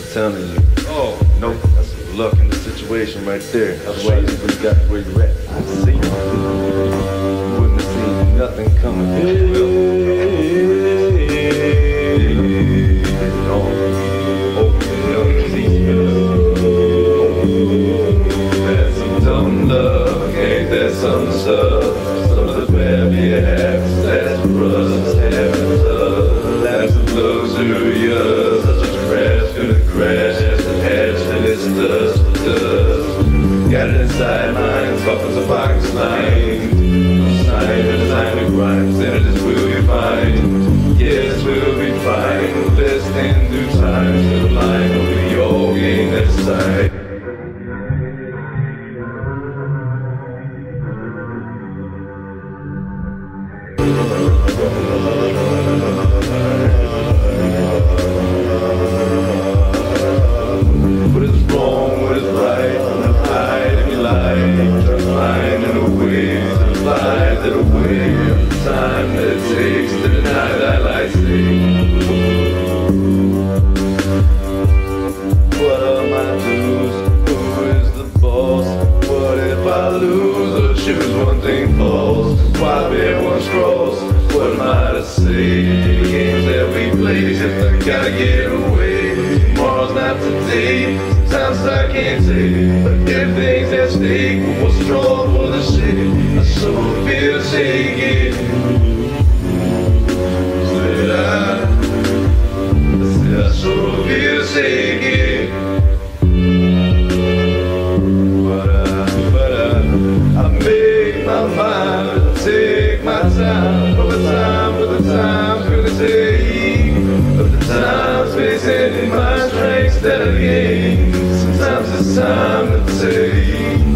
I'm telling you. Oh, no, That's luck in the situation right there. Otherwise, you would have got where you're at. I see. You wouldn't have seen nothing coming. That's some luck, ain't that some stuff? Inside mine, buckles of box line. Sign and sign the grind, senators will be fine. Yes, we'll be fine. Less than due time the line, will be all gain that side. The games that we play, just gotta get away. Tomorrow's not today. Sometimes I can't say, but everything's at stake. What's strong for the shit? I so feel shaking. Said I. But I, but I, I make my mind, that Sometimes it's time to take.